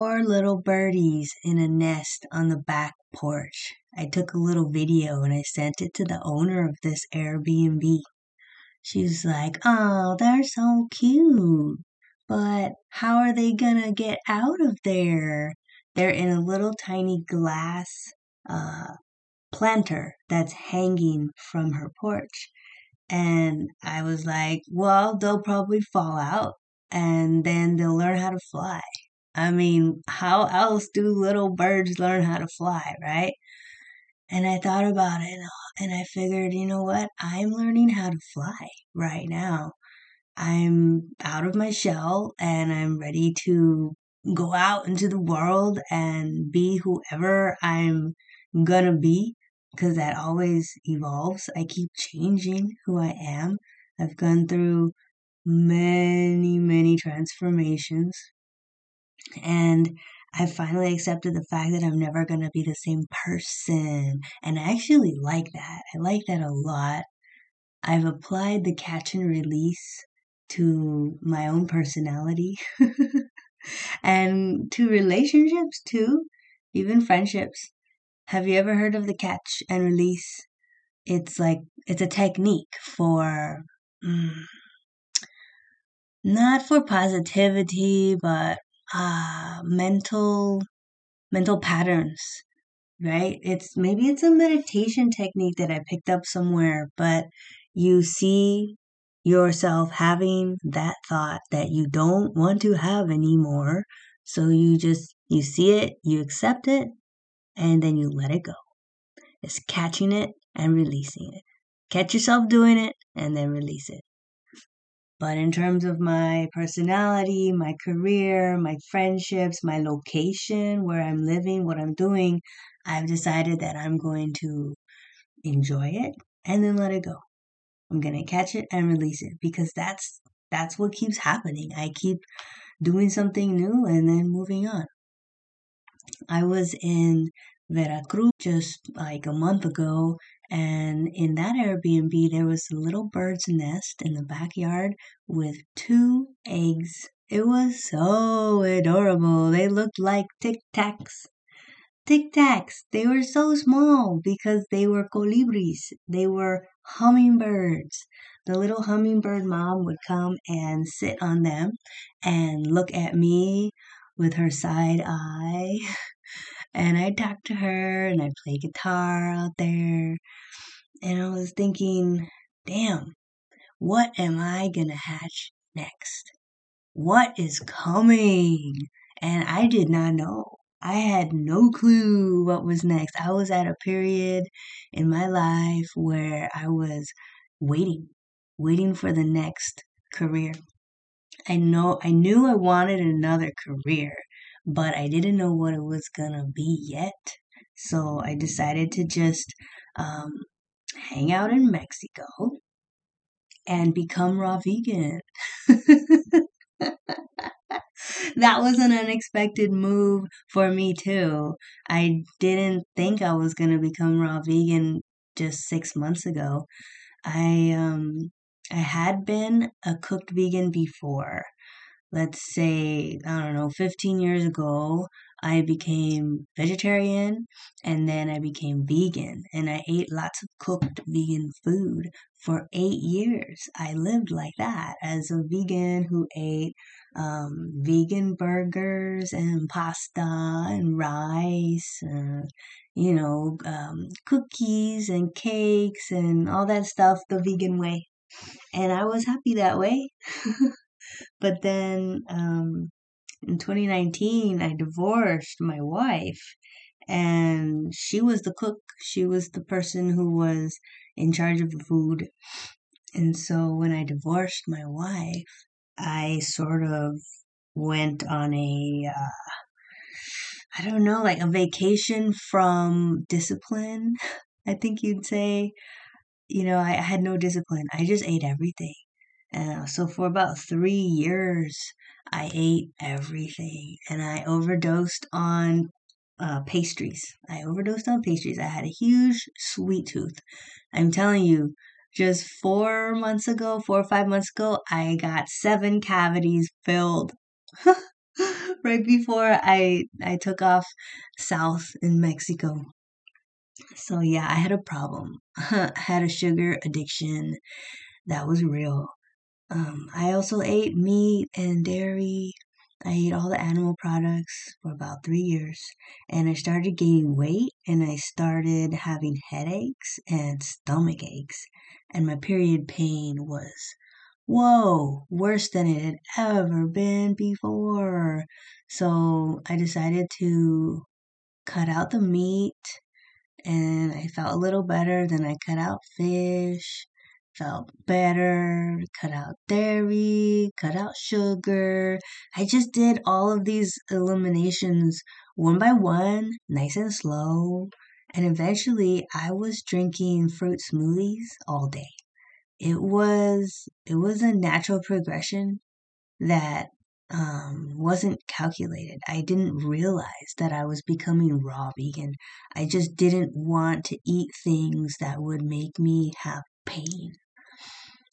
four little birdies in a nest on the back porch. I took a little video and I sent it to the owner of this Airbnb. She was like, Oh, they're so cute. But how are they gonna get out of there? They're in a little tiny glass uh, planter that's hanging from her porch. And I was like, well, they'll probably fall out and then they'll learn how to fly. I mean, how else do little birds learn how to fly, right? And I thought about it and I figured, you know what? I'm learning how to fly right now. I'm out of my shell and I'm ready to go out into the world and be whoever I'm gonna be because that always evolves. I keep changing who I am. I've gone through many, many transformations and I finally accepted the fact that I'm never going to be the same person. And I actually like that. I like that a lot. I've applied the catch and release to my own personality and to relationships too, even friendships. Have you ever heard of the catch and release? It's like, it's a technique for, mm, not for positivity, but uh, mental mental patterns right? It's maybe it's a meditation technique that i picked up somewhere but you see yourself having that thought that you don't want to have anymore. So you just you see it you accept it and then you let it go. It's catching it and releasing it. Catch yourself doing it and then release it but in terms of my personality, my career, my friendships, my location, where I'm living, what I'm doing, I've decided that I'm going to enjoy it and then let it go. I'm going to catch it and release it because that's that's what keeps happening. I keep doing something new and then moving on. I was in Veracruz just like a month ago and in that Airbnb, there was a little bird's nest in the backyard with two eggs. It was so adorable. They looked like tic tacs. Tic tacs. They were so small because they were colibris. They were hummingbirds. The little hummingbird mom would come and sit on them and look at me with her side eye. And I talked to her and I'd play guitar out there. And I was thinking, damn, what am I gonna hatch next? What is coming? And I did not know. I had no clue what was next. I was at a period in my life where I was waiting, waiting for the next career. I know I knew I wanted another career but I didn't know what it was gonna be yet. So I decided to just um, hang out in Mexico and become raw vegan. that was an unexpected move for me too. I didn't think I was going to become raw vegan just 6 months ago. I um I had been a cooked vegan before, let's say, I don't know, 15 years ago, I became vegetarian and then I became vegan and I ate lots of cooked vegan food for eight years. I lived like that as a vegan who ate um, vegan burgers and pasta and rice, uh, you know, um, cookies and cakes and all that stuff the vegan way. And I was happy that way. But then um, in 2019, I divorced my wife, and she was the cook. She was the person who was in charge of the food. And so when I divorced my wife, I sort of went on a uh, I don't know, like a vacation from discipline. I think you'd say, you know, I, I had no discipline. I just ate everything. Uh, so for about three years, I ate everything and I overdosed on uh, pastries. I overdosed on pastries. I had a huge sweet tooth. I'm telling you, just four months ago, four or five months ago, I got seven cavities filled. right before I I took off south in Mexico. So yeah, I had a problem. I had a sugar addiction that was real. Um, I also ate meat and dairy. I ate all the animal products for about three years, and I started gaining weight, and I started having headaches and stomach aches, and my period pain was whoa, worse than it had ever been before. So I decided to cut out the meat and I felt a little better. Then I cut out fish, felt better, cut out dairy, cut out sugar. I just did all of these eliminations one by one, nice and slow. And eventually I was drinking fruit smoothies all day it was it was a natural progression that um, wasn't calculated. I didn't realize that I was becoming raw vegan. I just didn't want to eat things that would make me have pain.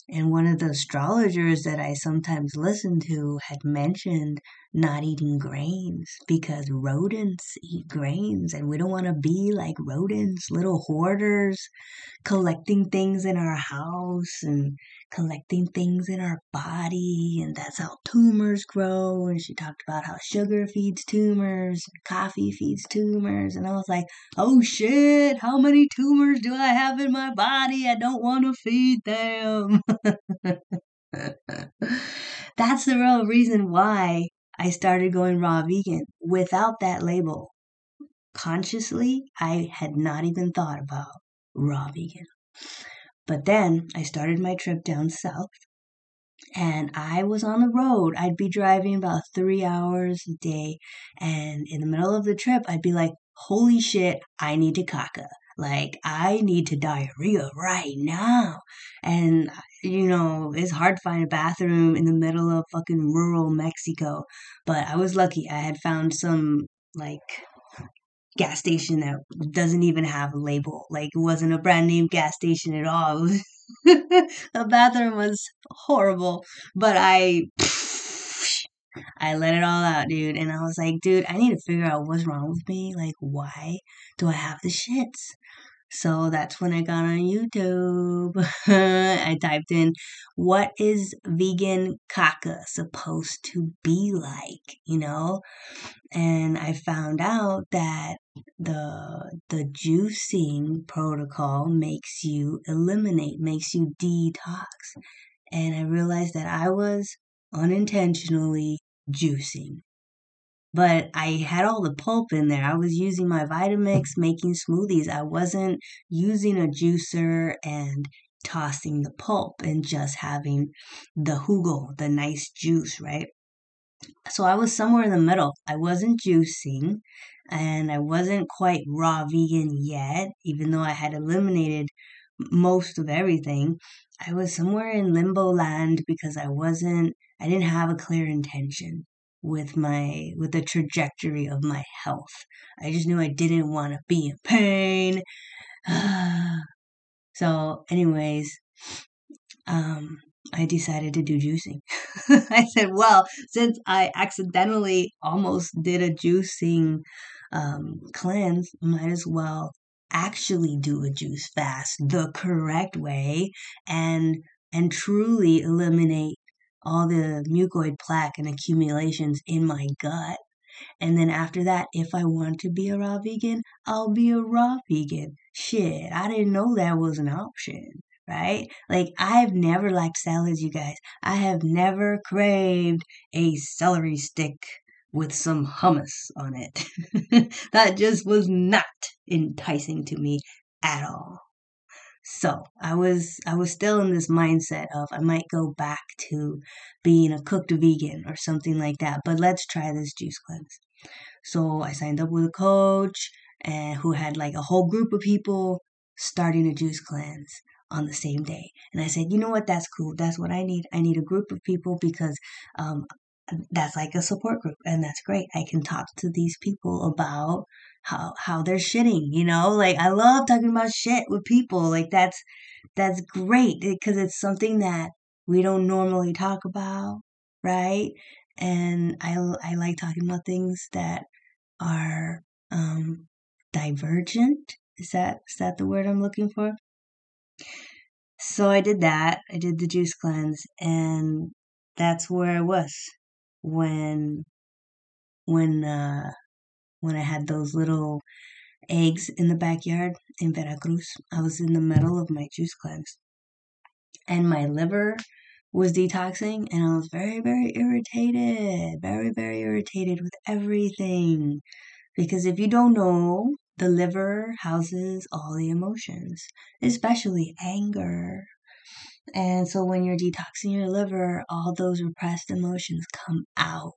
And one of the astrologers that I sometimes listen to had mentioned not eating grains because rodents eat grains. And we don't want to be like rodents, little hoarders, collecting things in our house and collecting things in our body. And that's how tumors grow. And she talked about how sugar feeds tumors, coffee feeds tumors. And I was like, oh shit, how many tumors do I have in my body? I don't want to feed them. That's the real reason why I started going raw vegan without that label. Consciously, I had not even thought about raw vegan. But then I started my trip down south and I was on the road. I'd be driving about three hours a day. And in the middle of the trip, I'd be like, holy shit, I need to caca. Like, I need to diarrhea right now. And you know, it's hard to find a bathroom in the middle of fucking rural Mexico. But I was lucky. I had found some like gas station that doesn't even have a label. Like it wasn't a brand name gas station at all. the bathroom was horrible, but I I let it all out, dude. And I was like, dude, I need to figure out what's wrong with me. Like, why do I have the shits? So that's when I got on YouTube. I typed in, what is vegan caca supposed to be like? You know? And I found out that the the juicing protocol makes you eliminate, makes you detox. And I realized that I was unintentionally juicing but I had all the pulp in there. I was using my Vitamix making smoothies. I wasn't using a juicer and tossing the pulp and just having the jugo, the nice juice, right? So I was somewhere in the middle. I wasn't juicing and I wasn't quite raw vegan yet, even though I had eliminated most of everything. I was somewhere in limbo land because I wasn't, I didn't have a clear intention with my with the trajectory of my health. I just knew I didn't want to be in pain. so, anyways, um I decided to do juicing. I said, well, since I accidentally almost did a juicing um, cleanse, might as well actually do a juice fast the correct way and and truly eliminate all the mucoid plaque and accumulations in my gut. And then after that, if I want to be a raw vegan, I'll be a raw vegan. Shit, I didn't know that was an option, right? Like, I've never liked salads, you guys. I have never craved a celery stick with some hummus on it. that just was not enticing to me at all. So I was I was still in this mindset of I might go back to being a cooked vegan or something like that. But let's try this juice cleanse. So I signed up with a coach and who had like a whole group of people starting a juice cleanse on the same day. And I said, you know what, that's cool. That's what I need. I need a group of people because um, that's like a support group and that's great. I can talk to these people about how how they're shitting, you know? Like I love talking about shit with people. Like that's that's great because it's something that we don't normally talk about, right? and I I like talking about things that are um, divergent. Is that is that the word I'm looking for? So I did that. I did the juice cleanse, and that's where I was when when uh, when I had those little eggs in the backyard in Veracruz. I was in the middle of my juice cleanse, and my liver was detoxing and I was very, very irritated, very, very irritated with everything. Because if you don't know, the liver houses all the emotions, especially anger. And so when you're detoxing your liver, all those repressed emotions come out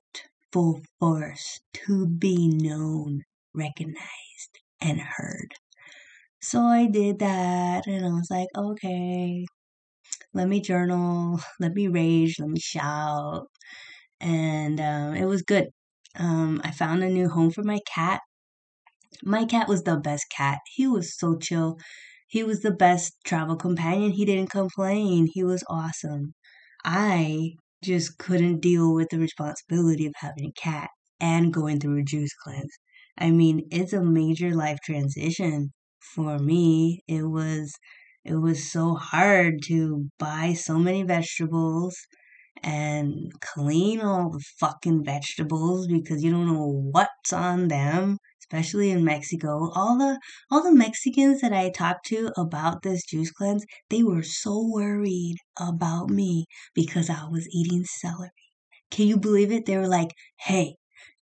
full force to be known, recognized, and heard. So I did that and I was like, okay, let me journal, let me rage, let me shout. And um, it was good. Um, I found a new home for my cat. My cat was the best cat. He was so chill. He was the best travel companion. He didn't complain. He was awesome. I just couldn't deal with the responsibility of having a cat and going through a juice cleanse. I mean, it's a major life transition for me. It was it was so hard to buy so many vegetables and clean all the fucking vegetables because you don't know what's on them especially in Mexico all the all the Mexicans that I talked to about this juice cleanse they were so worried about me because I was eating celery can you believe it they were like hey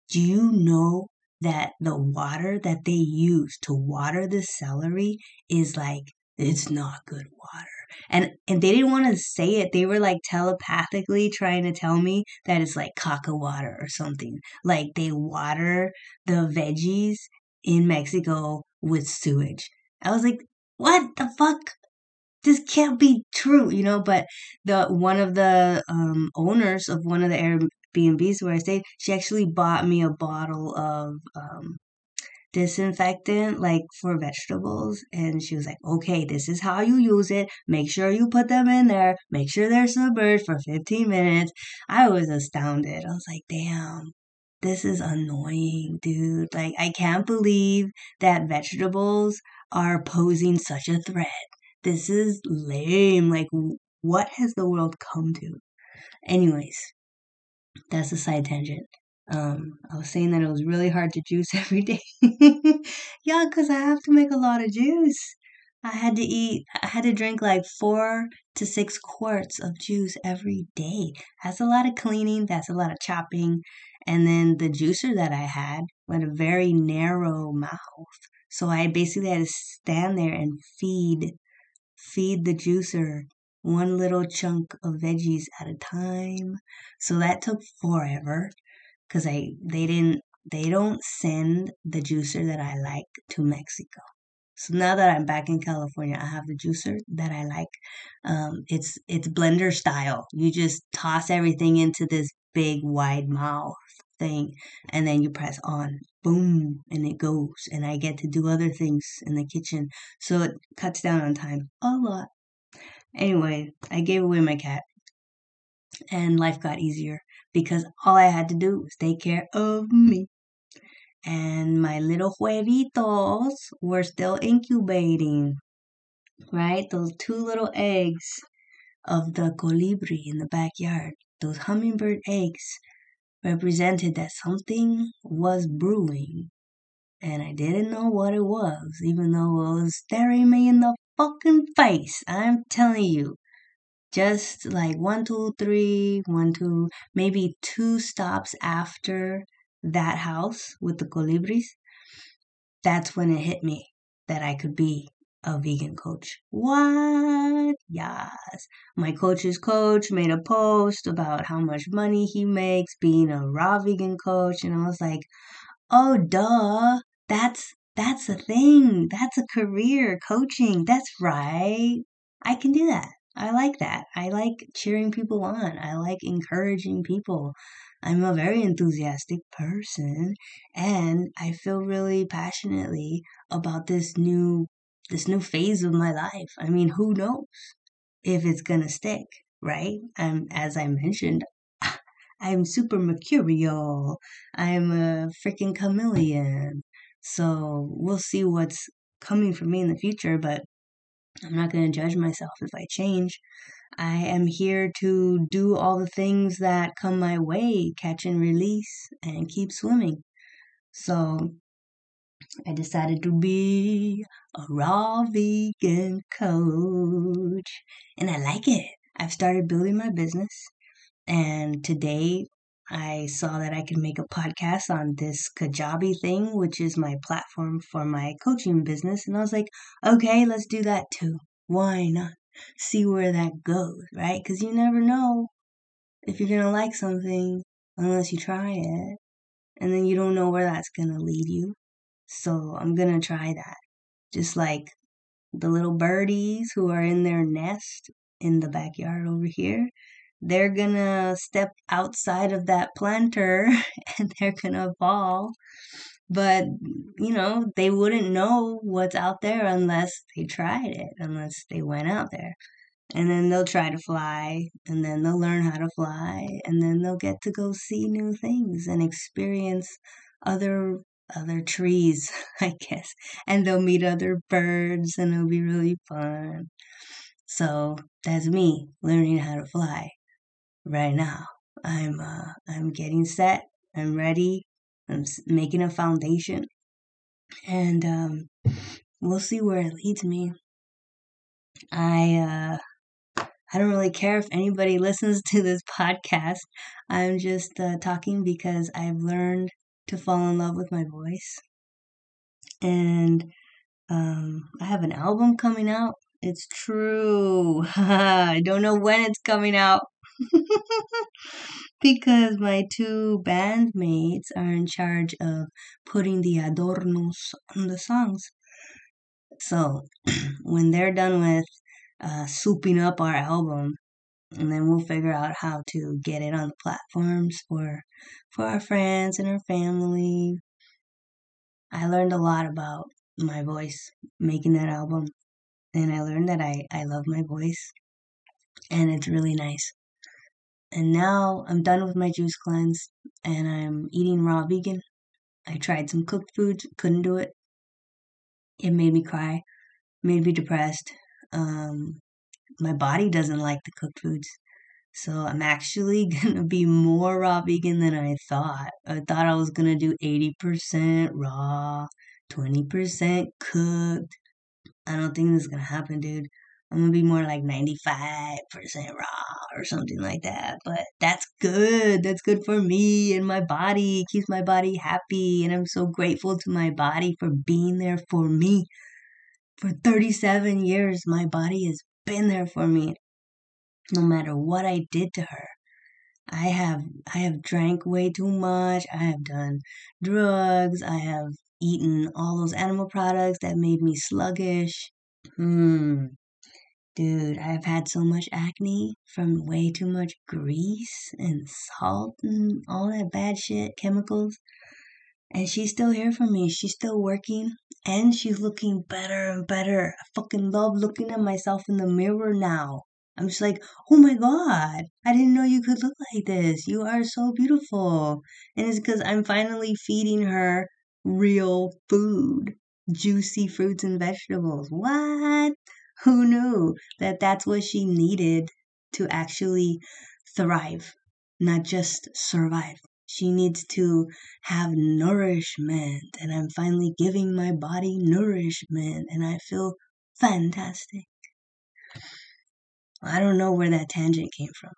do you know that the water that they use to water the celery is like it's not good water. And and they didn't want to say it. They were like telepathically trying to tell me that it's like caca water or something. Like they water the veggies in Mexico with sewage. I was like, what the fuck? This can't be true, you know. But the one of the um, owners of one of the Airbnbs where I stayed, she actually bought me a bottle of um, disinfectant like for vegetables and she was like okay this is how you use it. Make sure you put them in there. Make sure they're submerged for 15 minutes. I was astounded. I was like damn this is annoying dude. Like i can't believe that vegetables are posing such a threat. This is lame. Like what has the world come to? Anyways that's a side tangent um, I was saying that it was really hard to juice every day. yeah, because I have to make a lot of juice. I had to eat, I had to drink like four to six quarts of juice every day. That's a lot of cleaning, that's a lot of chopping. And then the juicer that I had had a very narrow mouth. So I basically had to stand there and feed, feed the juicer one little chunk of veggies at a time. So that took forever because I they didn't they don't send the juicer that I like to Mexico. So now that I'm back in California, I have the juicer that I like. Um, it's it's blender style. You just toss everything into this big wide mouth thing, and then you press on, boom, and it goes. And I get to do other things in the kitchen, so it cuts down on time a lot. Anyway, I gave away my cat, and life got easier because all I had to do was take care of me. And my little huevitos were still incubating, right? Those two little eggs of the colibri in the backyard, those hummingbird eggs, represented that something was brewing. And I didn't know what it was, even though it was staring me in the fucking face. I'm telling you, just like one, two, three, one, two, maybe two stops after that house with the colibris, that's when it hit me that I could be a vegan coach. What? Yes. My coach's coach made a post about how much money he makes being a raw vegan coach. And I was like, oh, duh. That's, that's a thing. That's a career coaching. That's right. I can do that. I like that. I like cheering people on. I like encouraging people. I'm a very enthusiastic person and I feel really passionately about this new this new phase of my life. I mean, who knows if it's going to stick, right? I'm as I mentioned, I'm super mercurial. I'm a freaking chameleon. So we'll see what's coming for me in the future, but I'm not going to judge myself if I change. I am here to do all the things that come my way, catch and release, and keep swimming. So I decided to be a raw vegan coach, and I like it. I've started building my business, and today I saw that I could make a podcast on this Kajabi thing, which is my platform for my coaching business. And I was like, okay, let's do that too. Why not? See where that goes, right? Because you never know if you're going to like something unless you try it. And then you don't know where that's going to lead you. So I'm going to try that. Just like the little birdies who are in their nest in the backyard over here they're gonna step outside of that planter and they're gonna fall. But, you know, they wouldn't know what's out there unless they tried it, unless they went out there. And then they'll try to fly, and then they'll learn how to fly, and then they'll get to go see new things and experience other other trees, I guess. And they'll meet other birds and it'll be really fun. So that's me learning how to fly right now. I'm uh, I'm getting set. I'm ready. I'm making a foundation, and um, we'll see where it leads me. I uh, I don't really care if anybody listens to this podcast. I'm just uh, talking because I've learned to fall in love with my voice, and um, I have an album coming out. It's true. I don't know when it's coming out, because my two bandmates are in charge of putting the adornos on the songs. So when they're done with uh, souping up our album, and then we'll figure out how to get it on the platforms for for our friends and our family. I learned a lot about my voice making that album, and I learned that I I love my voice, and it's really nice. And now I'm done with my juice cleanse and I'm eating raw vegan. I tried some cooked foods, couldn't do it. It made me cry, made me depressed. Um, my body doesn't like the cooked foods. So I'm actually gonna be more raw vegan than I thought. I thought I was gonna do 80% raw, 20% cooked. I don't think this is gonna happen, dude. I'm gonna be more like 95% raw or something like that. But that's good. That's good for me and my body. It keeps my body happy. And I'm so grateful to my body for being there for me. For 37 years, my body has been there for me. No matter what I did to her. I have I have drank way too much. I have done drugs. I have eaten all those animal products that made me sluggish. Hmm. Dude, I've had so much acne from way too much grease and salt and all that bad shit, chemicals. And she's still here for me. She's still working and she's looking better and better. I fucking love looking at myself in the mirror now. I'm just like, oh my god, I didn't know you could look like this. You are so beautiful. And it's because I'm finally feeding her real food, juicy fruits and vegetables. What? Who knew that that's what she needed to actually thrive, not just survive? She needs to have nourishment, and I'm finally giving my body nourishment, and I feel fantastic. I don't know where that tangent came from.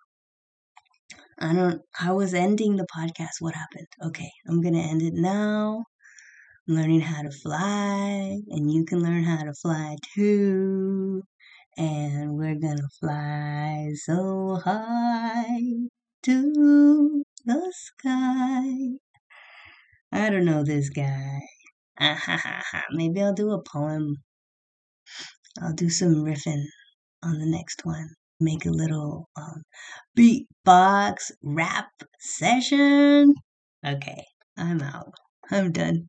I don't, I was ending the podcast. What happened? Okay, I'm gonna end it now learning how to fly, and you can learn how to fly too. And we're gonna fly so high to the sky. I don't know this guy. Maybe I'll do a poem. I'll do some riffing on the next one. Make a little um, beatbox rap session. Okay, I'm out. I'm done.